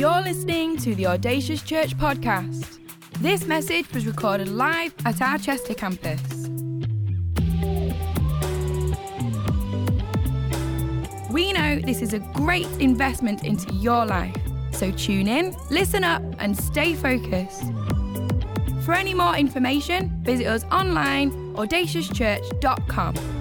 You're listening to the Audacious Church podcast. This message was recorded live at our Chester campus. We know this is a great investment into your life, so tune in, listen up, and stay focused. For any more information, visit us online, audaciouschurch.com.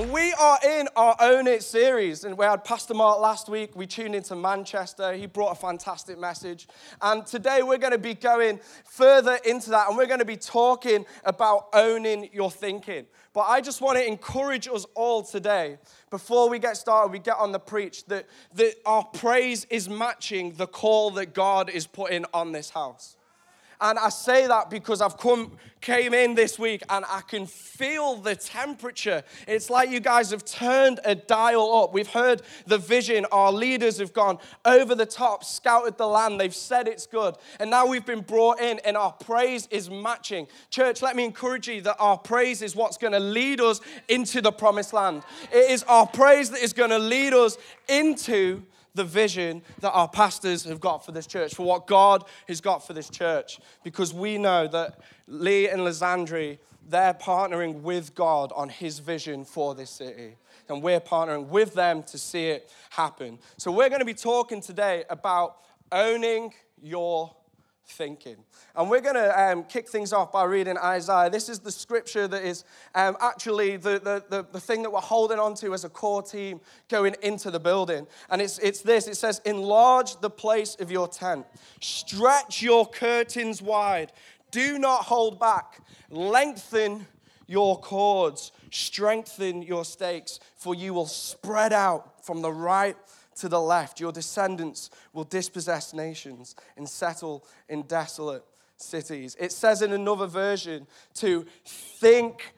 And we are in our Own It series. And we had Pastor Mark last week. We tuned into Manchester. He brought a fantastic message. And today we're going to be going further into that and we're going to be talking about owning your thinking. But I just want to encourage us all today, before we get started, we get on the preach, that, that our praise is matching the call that God is putting on this house. And I say that because I've come, came in this week and I can feel the temperature. It's like you guys have turned a dial up. We've heard the vision. Our leaders have gone over the top, scouted the land. They've said it's good. And now we've been brought in and our praise is matching. Church, let me encourage you that our praise is what's going to lead us into the promised land. It is our praise that is going to lead us into the vision that our pastors have got for this church, for what God has got for this church. Because we know that Lee and Lysandre, they're partnering with God on his vision for this city. And we're partnering with them to see it happen. So we're going to be talking today about owning your thinking. And we're going to um, kick things off by reading Isaiah. This is the scripture that is um, actually the, the, the, the, thing that we're holding on to as a core team going into the building. And it's, it's this it says, Enlarge the place of your tent, stretch your curtains wide, do not hold back, lengthen your cords, strengthen your stakes, for you will spread out from the right to the left. Your descendants will dispossess nations and settle in desolate cities. It says in another version to think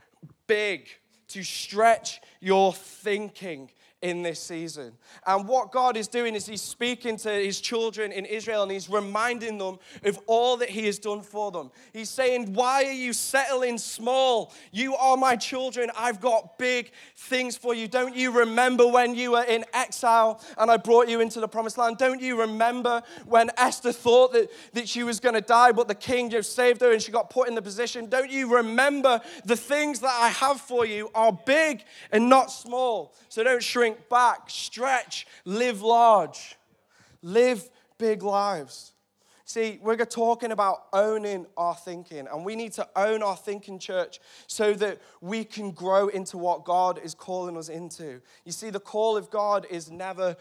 big, to stretch your thinking in this season. And what God is doing is He's speaking to His children in Israel and He's reminding them of all that He has done for them. He's saying, Why are you settling small? You are my children. I've got big things for you. Don't you remember when you were in exile and I brought you into the promised land? Don't you remember when Esther thought that, that she was going to die, but the king just saved her and she got put in the position? Don't you remember the things that I have for you are big and not small? So don't shrink shrink back, stretch, live large, live big lives. See, we're talking about owning our thinking, and we need to own our thinking, church, so that we can grow into what God is calling us into. You see, the call of God is never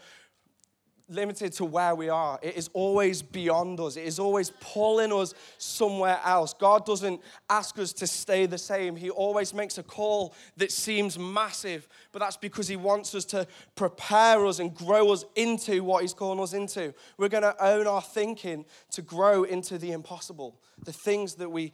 limited to where we are. It is always beyond us. It is always pulling us somewhere else. God doesn't ask us to stay the same. He always makes a call that seems massive, but that's because He wants us to prepare us and grow us into what He's calling us into. We're going to own our thinking to grow into the impossible, the things that we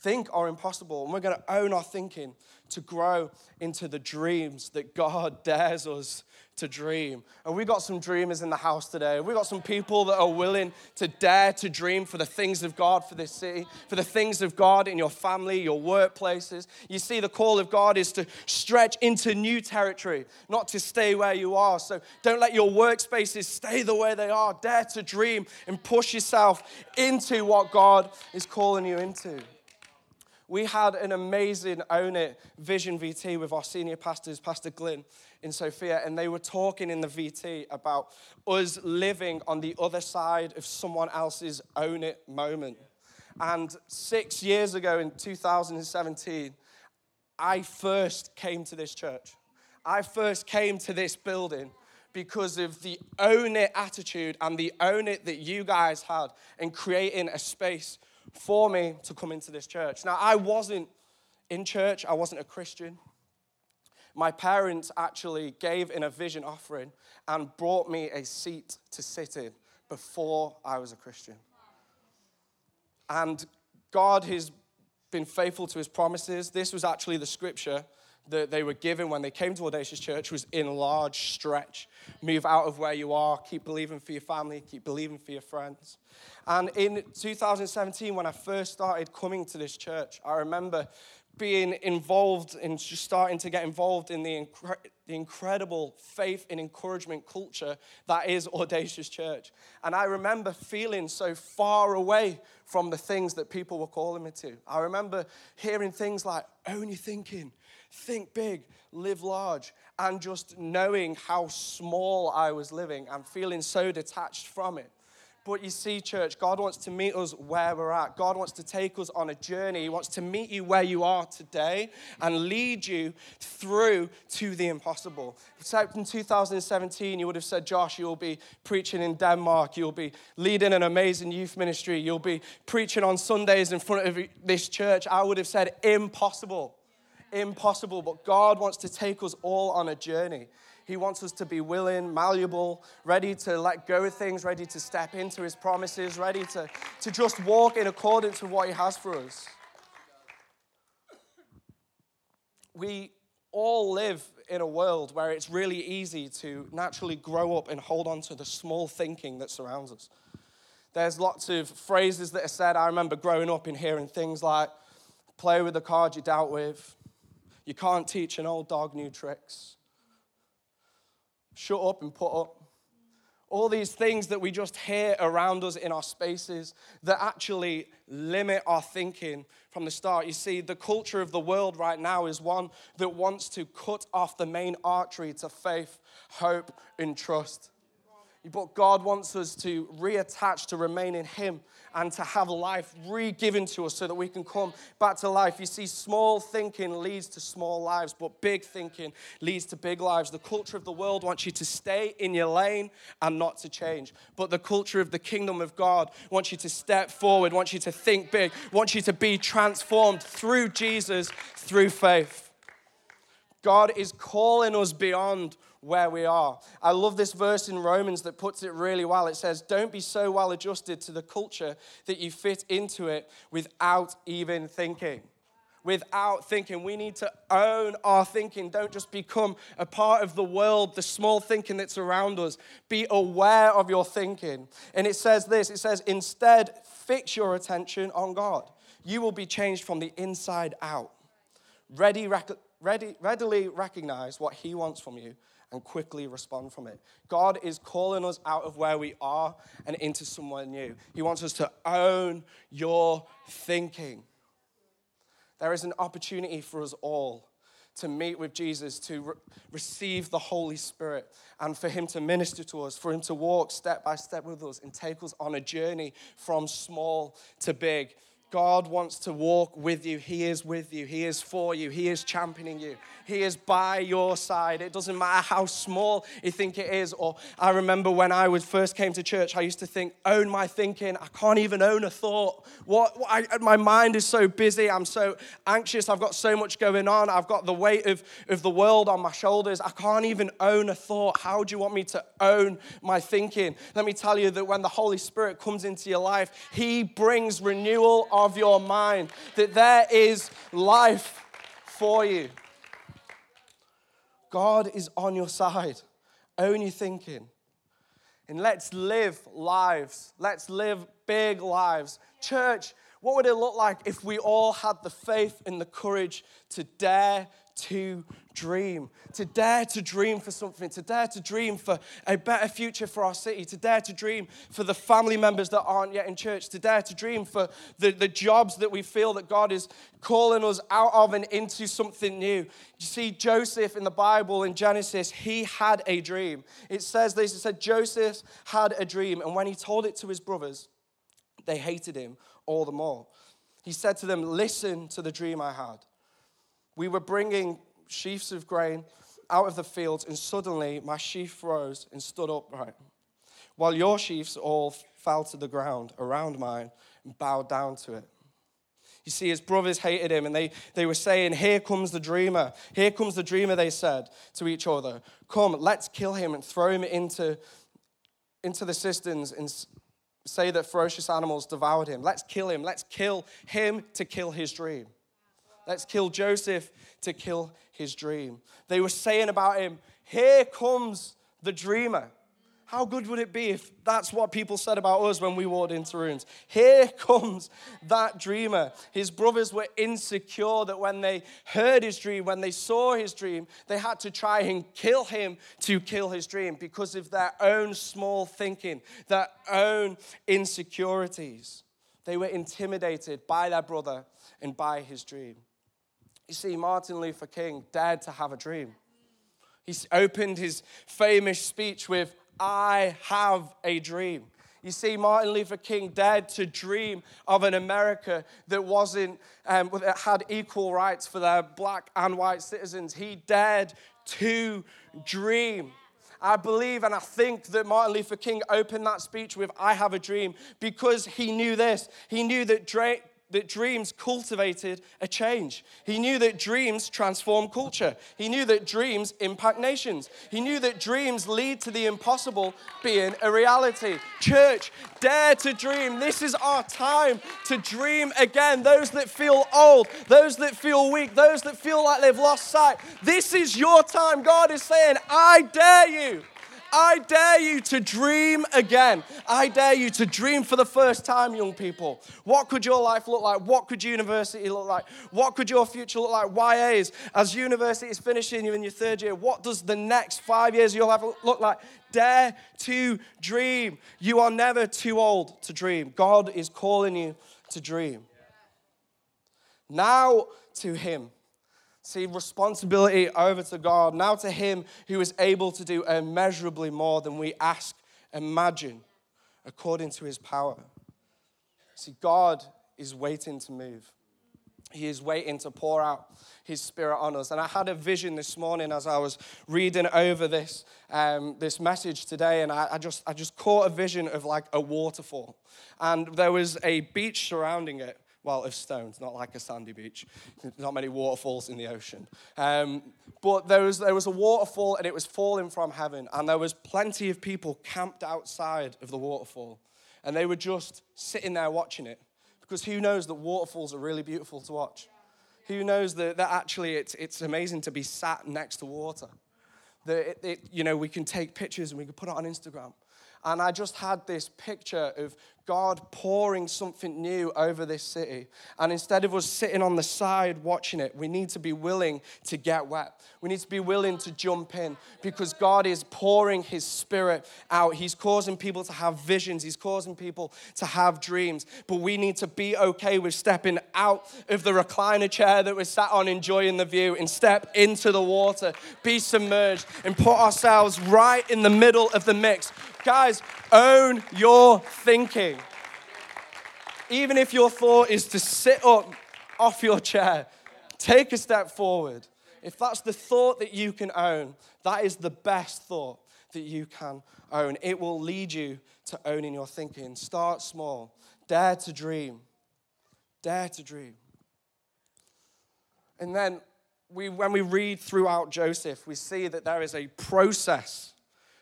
think are impossible. And we're going to own our thinking to grow into the dreams that God dares us to dream. And we got some dreamers in the house today. We got some people that are willing to dare to dream for the things of God for this city, for the things of God in your family, your workplaces. You see, the call of God is to stretch into new territory, not to stay where you are. So don't let your workspaces stay the way they are. Dare to dream and push yourself into what God is calling you into we had an amazing Own It Vision VT with our senior pastors, Pastor Glyn in Sophia, and they were talking in the VT about us living on the other side of someone else's Own It moment. And six years ago in 2017, I first came to this church. I first came to this building because of the own it attitude and the own it that you guys had in creating a space for me to come into this church. Now, I wasn't in church, I wasn't a Christian. My parents actually gave in a vision offering and brought me a seat to sit in before I was a Christian. And God has been faithful to his promises. This was actually the scripture that they were given when they came to Audacious Church was in large stretch. Move out of where you are, keep believing for your family, keep believing for your friends. And in 2017, when I first started coming to this church, I remember being involved and just starting to get involved in the the incredible faith and encouragement culture that is Audacious Church. And I remember feeling so far away from the things that people were calling me to. I remember hearing things like, your thinking, think big, live large, and just knowing how small I was living and feeling so detached from it. But you see, church, God wants to meet us where we're at. God wants to take us on a journey. He wants to meet you where you are today and lead you through to the impossible. Except in 2017, you would have said, Josh, you'll be preaching in Denmark. You'll be leading an amazing youth ministry. You'll be preaching on Sundays in front of this church. I would have said, impossible. Impossible. But God wants to take us all on a journey. He wants us to be willing, malleable, ready to let go of things, ready to step into His promises, ready to, to just walk in accordance with what He has for us. We all live in a world where it's really easy to naturally grow up and hold on to the small thinking that surrounds us. There's lots of phrases that are said. I remember growing up and hearing things like, play with the cards you dealt with, you can't teach an old dog new tricks, shut up and put up. All these things that we just hear around us in our spaces that actually limit our thinking from the start. You see, the culture of the world right now is one that wants to cut off the main artery to faith, hope, and trust. But God wants us to reattach to remain in Him and to have life re given to us so that we can come back to life. You see, small thinking leads to small lives, but big thinking leads to big lives. The culture of the world wants you to stay in your lane and not to change. But the culture of the kingdom of God wants you to step forward, wants you to think big, wants you to be transformed through Jesus, through faith. God is calling us beyond where we are. I love this verse in Romans that puts it really well. It says, Don't be so well adjusted to the culture that you fit into it without even thinking. Without thinking. We need to own our thinking. Don't just become a part of the world, the small thinking that's around us. Be aware of your thinking. And it says this it says, Instead, fix your attention on God. You will be changed from the inside out. Ready, ready, readily recognize what He wants from you and quickly respond from it. God is calling us out of where we are and into somewhere new. He wants us to own your thinking. There is an opportunity for us all to meet with Jesus, to re- receive the Holy Spirit, and for Him to minister to us, for Him to walk step by step with us and take us on a journey from small to big. God wants to walk with you. He is with you. He is for you. He is championing you. He is by your side. It doesn't matter how small you think it is. Or I remember when I was first came to church, I used to think, own my thinking. I can't even own a thought. What, what I, my mind is so busy. I'm so anxious. I've got so much going on. I've got the weight of, of the world on my shoulders. I can't even own a thought. How do you want me to own my thinking? Let me tell you that when the Holy Spirit comes into your life, He brings renewal of your mind, that there is life for you. God is on your side. Own your thinking. And let's live lives. Let's live big lives. Church, what would it look like if we all had the faith and the courage to dare to dream, to dare to dream for something, to dare to dream for a better future for our city, to dare to dream for the family members that aren't yet in church, to dare to dream for the, the jobs that we feel that God is calling us out of and into something new. You see, Joseph in the Bible in Genesis, he had a dream. It says this it said, Joseph had a dream, and when he told it to his brothers, they hated him all the more. He said to them, Listen to the dream I had. We were bringing sheaves of grain out of the fields, and suddenly my sheaf rose and stood upright, while your sheaves all fell to the ground around mine and bowed down to it. You see, his brothers hated him, and they, they were saying, Here comes the dreamer. Here comes the dreamer, they said to each other. Come, let's kill him and throw him into, into the cisterns and say that ferocious animals devoured him. Let's kill him. Let's kill him to kill his dream. Let's kill Joseph to kill his dream. They were saying about him, Here comes the dreamer. How good would it be if that's what people said about us when we walked into rooms? Here comes that dreamer. His brothers were insecure that when they heard his dream, when they saw his dream, they had to try and kill him to kill his dream because of their own small thinking, their own insecurities. They were intimidated by their brother and by his dream. You see, Martin Luther King dared to have a dream. He opened his famous speech with, I have a dream. You see, Martin Luther King dared to dream of an America that wasn't, um, that had equal rights for their black and white citizens. He dared to dream. I believe and I think that Martin Luther King opened that speech with, I have a dream, because he knew this. He knew that that dreams cultivated a change. He knew that dreams transform culture. He knew that dreams impact nations. He knew that dreams lead to the impossible being a reality. Church, dare to dream. This is our time to dream again. Those that feel old, those that feel weak, those that feel like they've lost sight. This is your time. God is saying, I dare you. I dare you to dream again. I dare you to dream for the first time, young people. What could your life look like? What could university look like? What could your future look like? YAs, as university is finishing you in your third year, what does the next five years of your life look like? Dare to dream. You are never too old to dream. God is calling you to dream. Now to Him See, responsibility over to God, now to Him who is able to do immeasurably more than we ask, imagine, according to His power. See, God is waiting to move. He is waiting to pour out His Spirit on us. And I had a vision this morning as I was reading over this, um, this message today, and I, I, just, I just caught a vision of like a waterfall. And there was a beach surrounding it well, of stones, not like a sandy beach. Not many waterfalls in the ocean. Um, but there was, there was a waterfall and it was falling from heaven, and there was plenty of people camped outside of the waterfall, and they were just sitting there watching it. Because who knows that waterfalls are really beautiful to watch? Who knows that, that actually it's, it's amazing to be sat next to water? That it, it, you know, we can take pictures and we can put it on Instagram. And I just had this picture of God pouring something new over this city. And instead of us sitting on the side watching it, we need to be willing to get wet. We need to be willing to jump in because God is pouring His Spirit out. He's causing people to have visions, He's causing people to have dreams. But we need to be okay with stepping out of the recliner chair that we're sat on enjoying the view and step into the water, be submerged, and put ourselves right in the middle of the mix. Guys, own your thinking. Even if your thought is to sit up off your chair, take a step forward. If that's the thought that you can own, that is the best thought that you can own. It will lead you to owning your thinking. Start small. Dare to dream. Dare to dream. And then we, when we read throughout Joseph, we see that there is a process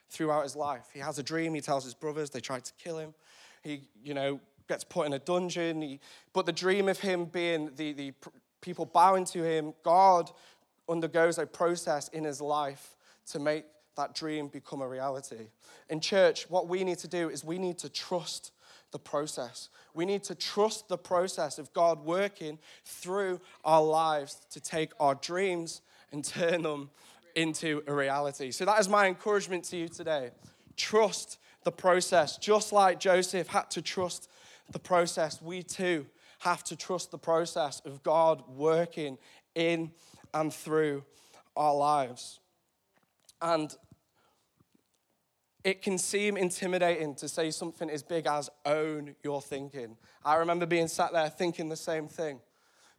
throughout his life. He has a dream, he tells his brothers, they try to kill him. He, you know, gets put in a dungeon. He, but the dream of him being the, the people bowing to him, God undergoes a process in his life to make that dream become a reality. In church, what we need to do is we need to trust the process. We need to trust the process of God working through our lives to take our dreams and turn them into a reality. So that is my encouragement to you today. Trust the process. Just like Joseph had to trust the process, we too have to trust the process of God working in and through our lives. And it can seem intimidating to say something as big as own your thinking. I remember being sat there thinking the same thing.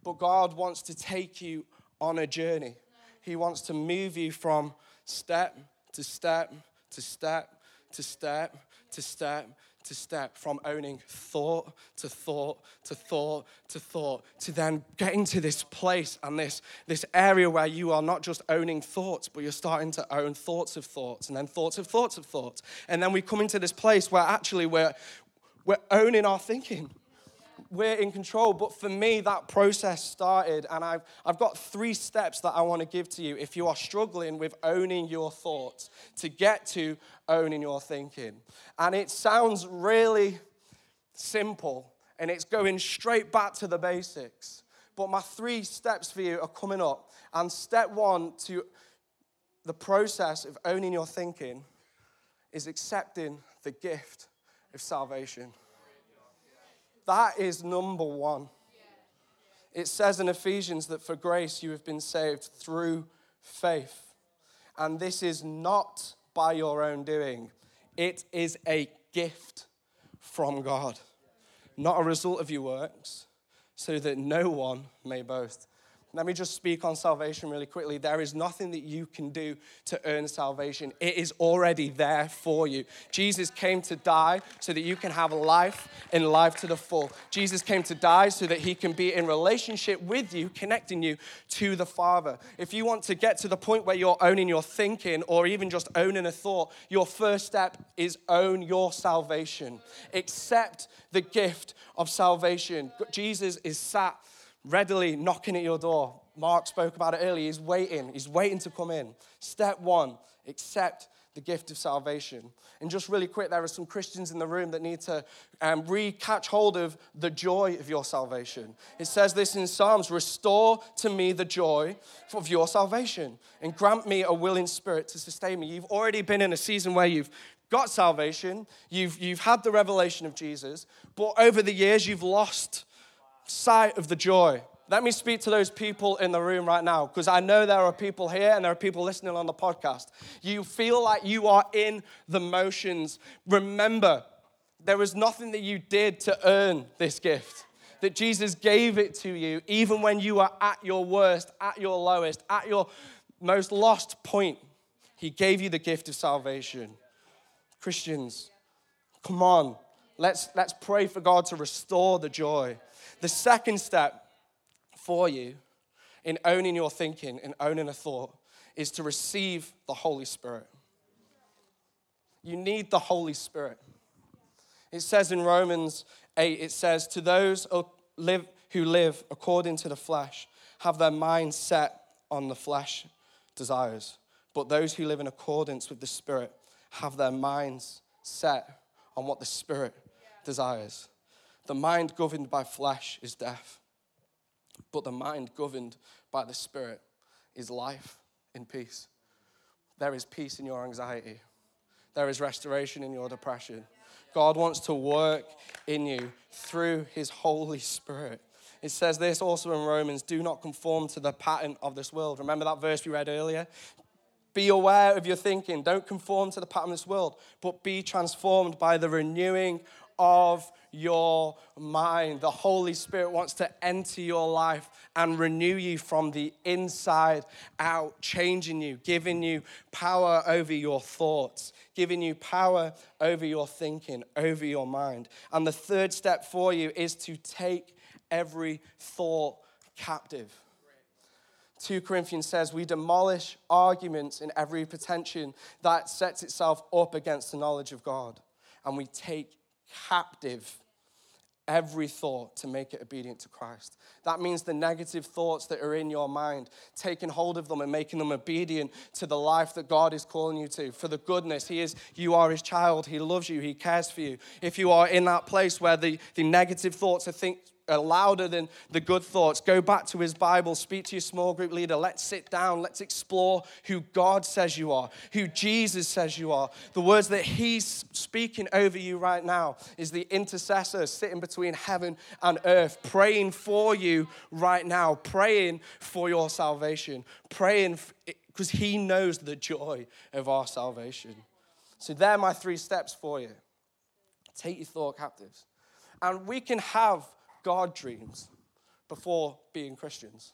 But God wants to take you on a journey. He wants to move you from step to step to step to step to step to step from owning thought to thought to thought to thought to then getting to this place and this, this area where you are not just owning thoughts, but you're starting to own thoughts of thoughts and then thoughts of thoughts of thoughts. And then we come into this place where actually we're, we're owning our thinking we're in control. But for me, that process started, and I've, I've got three steps that I want to give to you if you are struggling with owning your thoughts to get to owning your thinking. And it sounds really simple, and it's going straight back to the basics. But my three steps for you are coming up. And step one to the process of owning your thinking is accepting the gift of salvation. That is number one. It says in Ephesians that for grace you have been saved through faith. And this is not by your own doing, it is a gift from God, not a result of your works, so that no one may boast. Let me just speak on salvation really quickly. There is nothing that you can do to earn salvation, it is already there for you. Jesus came to die so that you can have life in life to the full. Jesus came to die so that he can be in relationship with you, connecting you to the Father. If you want to get to the point where you're owning your thinking or even just owning a thought, your first step is own your salvation. Accept the gift of salvation. Jesus is sat readily knocking at your door. Mark spoke about it earlier. He's waiting. He's waiting to come in. Step one, accept the gift of salvation. And just really quick, there are some Christians in the room that need to um, re catch hold of the joy of your salvation. It says this in Psalms Restore to me the joy of your salvation and grant me a willing spirit to sustain me. You've already been in a season where you've got salvation, you've, you've had the revelation of Jesus, but over the years you've lost sight of the joy. Let me speak to those people in the room right now because I know there are people here and there are people listening on the podcast. You feel like you are in the motions. Remember, there was nothing that you did to earn this gift. That Jesus gave it to you even when you were at your worst, at your lowest, at your most lost point. He gave you the gift of salvation. Christians, come on. Let's, let's pray for God to restore the joy. The second step for you in owning your thinking, and owning a thought, is to receive the Holy Spirit. You need the Holy Spirit. It says in Romans 8, it says, To those who live according to the flesh, have their mind set on the flesh desires. But those who live in accordance with the Spirit have their minds set on what the Spirit desires. The mind governed by flesh is death, but the mind governed by the Spirit is life in peace. There is peace in your anxiety, there is restoration in your depression. God wants to work in you through His Holy Spirit. It says this also in Romans do not conform to the pattern of this world. Remember that verse we read earlier? Be aware of your thinking. Don't conform to the pattern of this world, but be transformed by the renewing of your mind. The Holy Spirit wants to enter your life and renew you from the inside out, changing you, giving you power over your thoughts, giving you power over your thinking, over your mind. And the third step for you is to take every thought captive. 2 Corinthians says, We demolish arguments in every pretension that sets itself up against the knowledge of God, and we take captive every thought to make it obedient to Christ. That means the negative thoughts that are in your mind, taking hold of them and making them obedient to the life that God is calling you to, for the goodness. He is, you are his child. He loves you. He cares for you. If you are in that place where the, the negative thoughts are think, are louder than the good thoughts. Go back to his Bible, speak to your small group leader. Let's sit down, let's explore who God says you are, who Jesus says you are. The words that he's speaking over you right now is the intercessor sitting between heaven and earth, praying for you right now, praying for your salvation, praying because he knows the joy of our salvation. So, there are my three steps for you. Take your thought captives. And we can have God dreams before being Christians.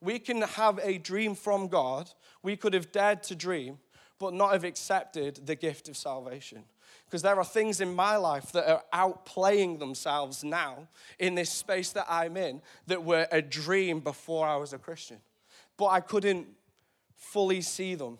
We can have a dream from God. We could have dared to dream, but not have accepted the gift of salvation. Because there are things in my life that are outplaying themselves now in this space that I'm in that were a dream before I was a Christian. But I couldn't fully see them.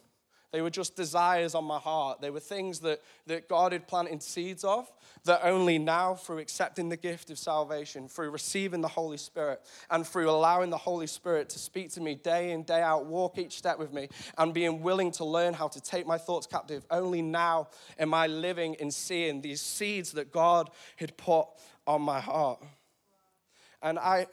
They were just desires on my heart. They were things that, that God had planted seeds of that only now, through accepting the gift of salvation, through receiving the Holy Spirit, and through allowing the Holy Spirit to speak to me day in, day out, walk each step with me, and being willing to learn how to take my thoughts captive, only now am I living and seeing these seeds that God had put on my heart. And I.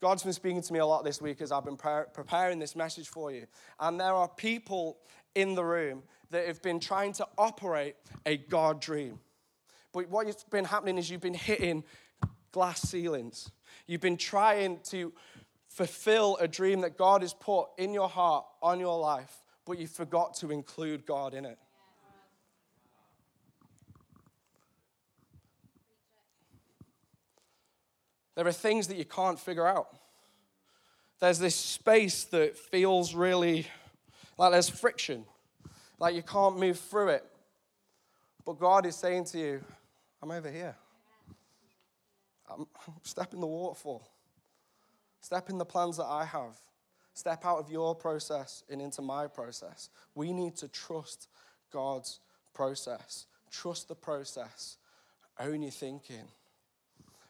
God's been speaking to me a lot this week as I've been preparing this message for you. And there are people in the room that have been trying to operate a God dream. But what's been happening is you've been hitting glass ceilings. You've been trying to fulfill a dream that God has put in your heart, on your life, but you forgot to include God in it. There are things that you can't figure out. There's this space that feels really like there's friction, like you can't move through it. But God is saying to you, I'm over here. I'm, step in the waterfall. Step in the plans that I have. Step out of your process and into my process. We need to trust God's process. Trust the process. Own your thinking.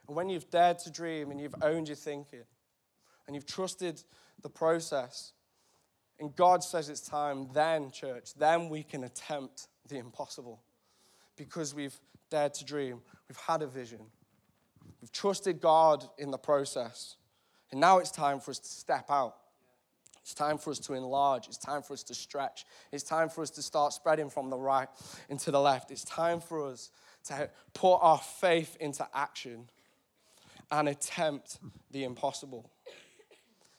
And when you've dared to dream and you've owned your thinking and you've trusted the process, and God says it's time, then, church, then we can attempt the impossible because we've dared to dream, we've had a vision, we've trusted God in the process. And now it's time for us to step out. It's time for us to enlarge. It's time for us to stretch. It's time for us to start spreading from the right into the left. It's time for us to put our faith into action and attempt the impossible.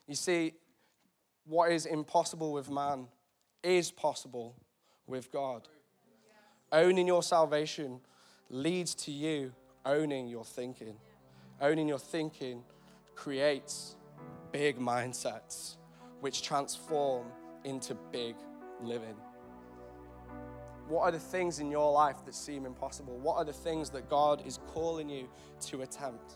You see, what is impossible with man is possible with God. Owning your salvation leads to you owning your thinking. Owning your thinking creates big mindsets which transform into big living. What are the things in your life that seem impossible? What are the things that God is calling you to attempt?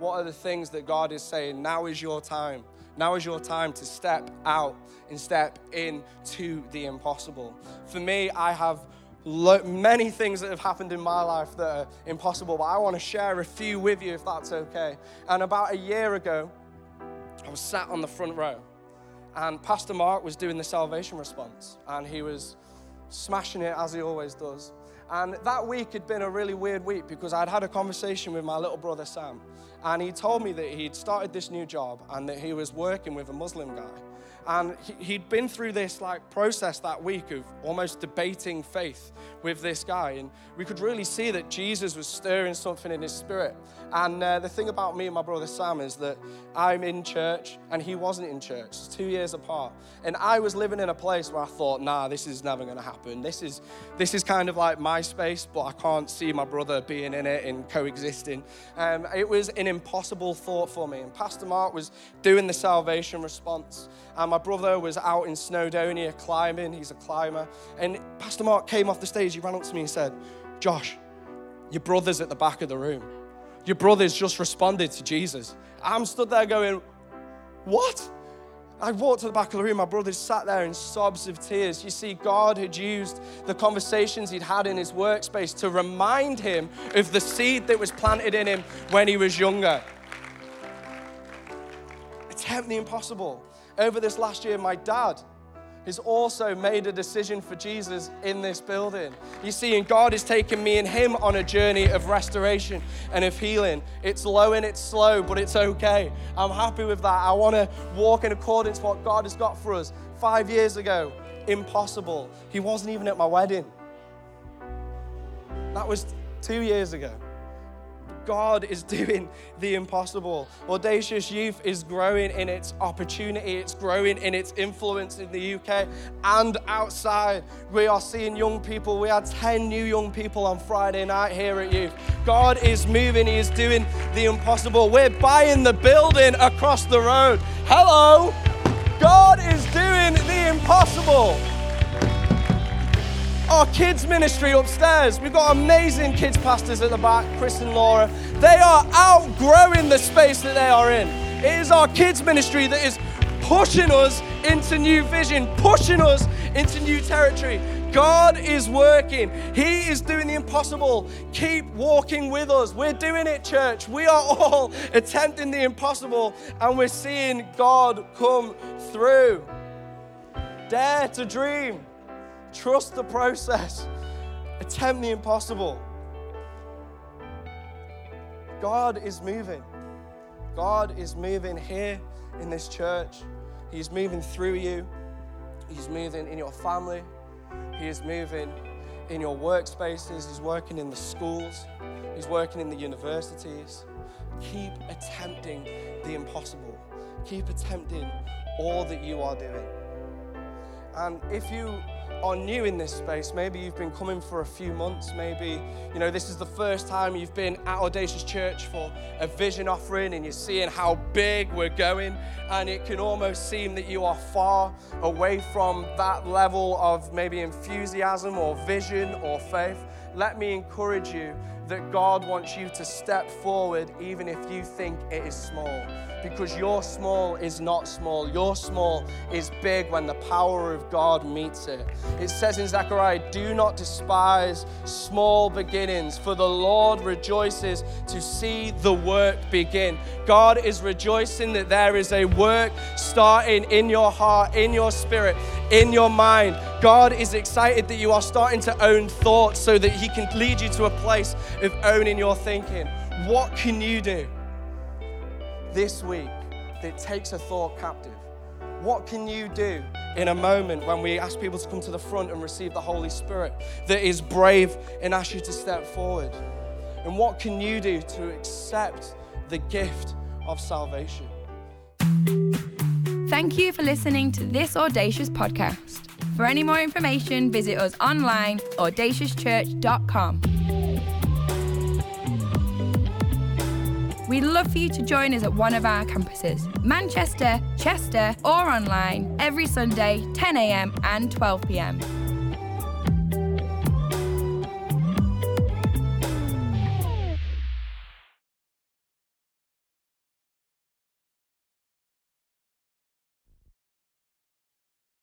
What are the things that God is saying, now is your time? Now is your time to step out and step into the impossible. For me, I have lo- many things that have happened in my life that are impossible, but I want to share a few with you if that's okay. And about a year ago, I was sat on the front row, and Pastor Mark was doing the salvation response, and he was smashing it as he always does. And that week had been a really weird week because I'd had a conversation with my little brother Sam. And he told me that he'd started this new job and that he was working with a Muslim guy. And he'd been through this like process that week of almost debating faith with this guy. And we could really see that Jesus was stirring something in his spirit. And uh, the thing about me and my brother Sam is that I'm in church and he wasn't in church. It's two years apart. And I was living in a place where I thought, nah, this is never going to happen. This is, this is kind of like my space, but I can't see my brother being in it and coexisting. Um, it was an impossible thought for me. And Pastor Mark was doing the salvation response. And my brother was out in Snowdonia climbing. He's a climber. And Pastor Mark came off the stage. He ran up to me and said, Josh, your brother's at the back of the room. Your brother's just responded to Jesus. I'm stood there going, What? I walked to the back of the room. My brother sat there in sobs of tears. You see, God had used the conversations he'd had in his workspace to remind him of the seed that was planted in him when he was younger. Attempt the impossible. Over this last year, my dad has also made a decision for Jesus in this building. You see, and God has taken me and him on a journey of restoration and of healing. It's low and it's slow, but it's okay. I'm happy with that. I want to walk in accordance with what God has got for us. Five years ago, impossible. He wasn't even at my wedding. That was two years ago. God is doing the impossible. Audacious Youth is growing in its opportunity, it's growing in its influence in the UK and outside. We are seeing young people. We had 10 new young people on Friday night here at Youth. God is moving, He is doing the impossible. We're buying the building across the road. Hello! God is doing the impossible our kids ministry upstairs. We've got amazing kids pastors at the back, Chris and Laura. They are outgrowing the space that they are in. It is our kids ministry that is pushing us into new vision, pushing us into new territory. God is working, He is doing the impossible. Keep walking with us. We're doing it, church. We are all attempting the impossible, and we're seeing God come through. Dare to dream, trust the process, attempt the impossible. God is moving. God is moving here in this church. He's moving through you. He's moving in your family. He is moving in your workspaces. He's working in the schools. He's working in the universities. Keep attempting the impossible. Keep attempting all that you are doing. And if you are new in this space, maybe you've been coming for a few months, maybe you know this is the first time you've been at Audacious Church for a vision offering and you're seeing how big we're going, and it can almost seem that you are far away from that level of maybe enthusiasm or vision or faith. Let me encourage you that God wants you to step forward even if you think it is small because your small is not small. Your small is big when the power of God meets it. It says in Zechariah, Do not despise small beginnings, for the Lord rejoices to see the work begin. God is rejoicing that there is a work starting in your heart, in your spirit, in your mind. God is excited that you are starting to own thoughts so that He can lead you to a place of owning your thinking. What can you do? This week that takes a thought captive? What can you do in a moment when we ask people to come to the front and receive the Holy Spirit that is brave and ask you to step forward? And what can you do to accept the gift of salvation? Thank you for listening to this Audacious podcast. For any more information, visit us online, audaciouschurch.com. We'd love for you to join us at one of our campuses Manchester, Chester, or online every Sunday, 10am and 12pm.